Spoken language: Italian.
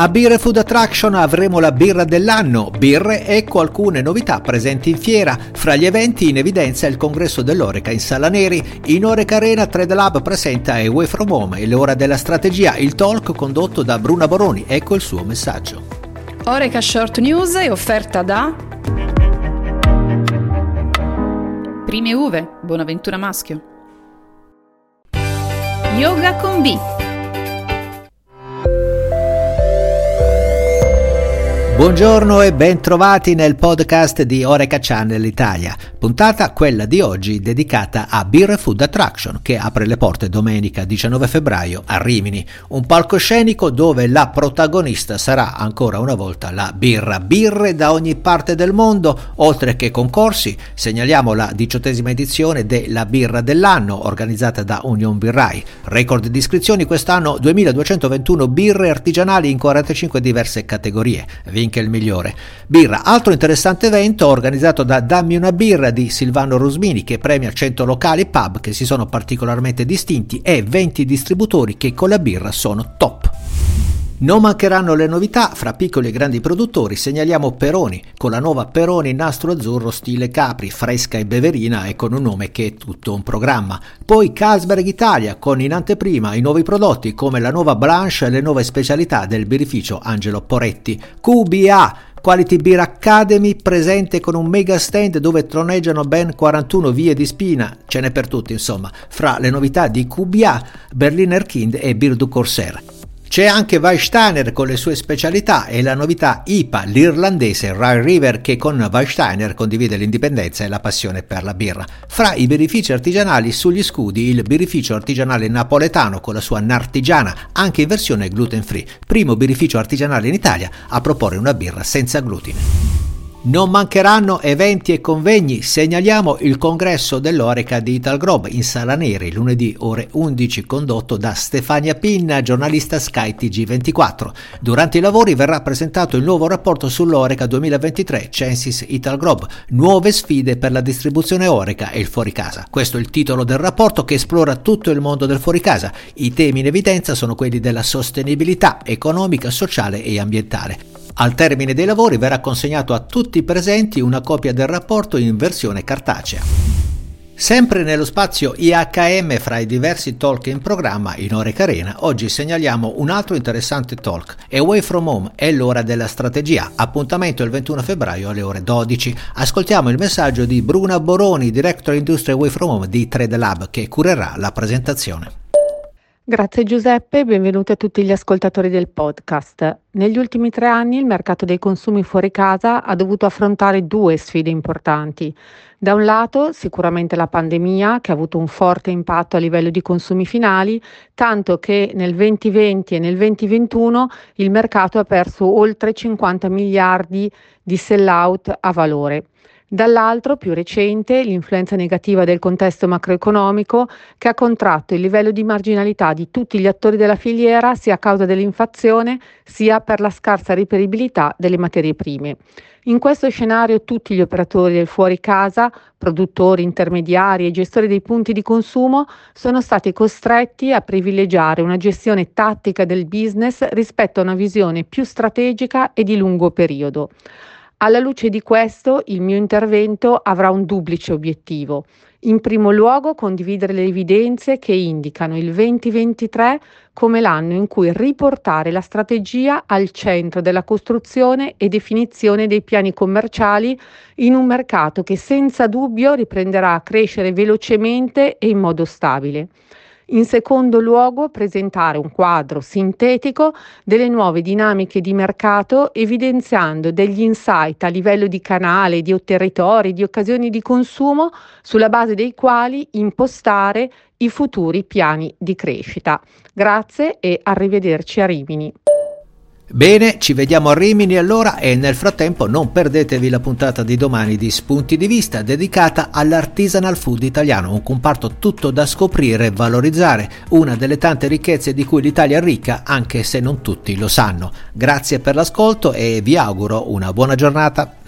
A Beer Food Attraction avremo la birra dell'anno, birre ecco alcune novità presenti in fiera. Fra gli eventi in evidenza il congresso dell'Oreca in Sala Neri. In Oreca Arena Trade Lab presenta Away From Home e l'ora della strategia, il talk condotto da Bruna Boroni. Ecco il suo messaggio. Oreca Short News è offerta da Prime Uve, Bonaventura Maschio. Yoga con B Buongiorno e ben trovati nel podcast di Oreca Channel Italia, puntata quella di oggi dedicata a Beer Food Attraction che apre le porte domenica 19 febbraio a Rimini, un palcoscenico dove la protagonista sarà ancora una volta la birra. Birre da ogni parte del mondo, oltre che concorsi, segnaliamo la diciottesima edizione della birra dell'anno organizzata da Union Birrai. Record di iscrizioni quest'anno 2221 birre artigianali in 45 diverse categorie finché il migliore. Birra, altro interessante evento organizzato da Dammi una birra di Silvano Rosmini che premia 100 locali pub che si sono particolarmente distinti e 20 distributori che con la birra sono top. Non mancheranno le novità, fra piccoli e grandi produttori segnaliamo Peroni, con la nuova Peroni nastro azzurro stile Capri, fresca e beverina e con un nome che è tutto un programma. Poi Carlsberg Italia, con in anteprima i nuovi prodotti come la nuova Blanche e le nuove specialità del birrificio Angelo Poretti. QBA, Quality Beer Academy presente con un mega stand dove troneggiano ben 41 vie di spina, ce n'è per tutti insomma, fra le novità di QBA, Berliner Kind e Beer du Corsair. C'è anche Weissteiner con le sue specialità e la novità IPA, l'irlandese Rye River che con Weissteiner condivide l'indipendenza e la passione per la birra. Fra i birrifici artigianali sugli scudi il birrificio artigianale napoletano con la sua Nartigiana, anche in versione gluten free, primo birrificio artigianale in Italia a proporre una birra senza glutine. Non mancheranno eventi e convegni, segnaliamo il congresso dell'Oreca di Italgrob in Sala Neri lunedì ore 11 condotto da Stefania Pinna, giornalista Sky TG24. Durante i lavori verrà presentato il nuovo rapporto sull'Oreca 2023 Censis Italgrob, nuove sfide per la distribuzione Oreca e il fuoricasa. Questo è il titolo del rapporto che esplora tutto il mondo del fuoricasa. I temi in evidenza sono quelli della sostenibilità economica, sociale e ambientale. Al termine dei lavori verrà consegnato a tutti i presenti una copia del rapporto in versione cartacea. Sempre nello spazio IHM fra i diversi talk in programma in Oreca Arena, oggi segnaliamo un altro interessante talk. Away from Home è l'ora della strategia. Appuntamento il 21 febbraio alle ore 12. Ascoltiamo il messaggio di Bruna Boroni, Director Industria Away from Home di Trade Lab, che curerà la presentazione. Grazie Giuseppe benvenuti a tutti gli ascoltatori del podcast. Negli ultimi tre anni il mercato dei consumi fuori casa ha dovuto affrontare due sfide importanti. Da un lato sicuramente la pandemia che ha avuto un forte impatto a livello di consumi finali, tanto che nel 2020 e nel 2021 il mercato ha perso oltre 50 miliardi di sell out a valore. Dall'altro, più recente, l'influenza negativa del contesto macroeconomico che ha contratto il livello di marginalità di tutti gli attori della filiera sia a causa dell'inflazione sia per la scarsa riperibilità delle materie prime. In questo scenario tutti gli operatori del fuori casa, produttori, intermediari e gestori dei punti di consumo sono stati costretti a privilegiare una gestione tattica del business rispetto a una visione più strategica e di lungo periodo. Alla luce di questo, il mio intervento avrà un duplice obiettivo. In primo luogo, condividere le evidenze che indicano il 2023 come l'anno in cui riportare la strategia al centro della costruzione e definizione dei piani commerciali in un mercato che senza dubbio riprenderà a crescere velocemente e in modo stabile. In secondo luogo, presentare un quadro sintetico delle nuove dinamiche di mercato, evidenziando degli insight a livello di canale, di territori, di occasioni di consumo, sulla base dei quali impostare i futuri piani di crescita. Grazie e arrivederci a Rimini. Bene, ci vediamo a Rimini allora e nel frattempo non perdetevi la puntata di domani di Spunti di Vista dedicata all'artisanal food italiano, un comparto tutto da scoprire e valorizzare, una delle tante ricchezze di cui l'Italia è ricca anche se non tutti lo sanno. Grazie per l'ascolto e vi auguro una buona giornata.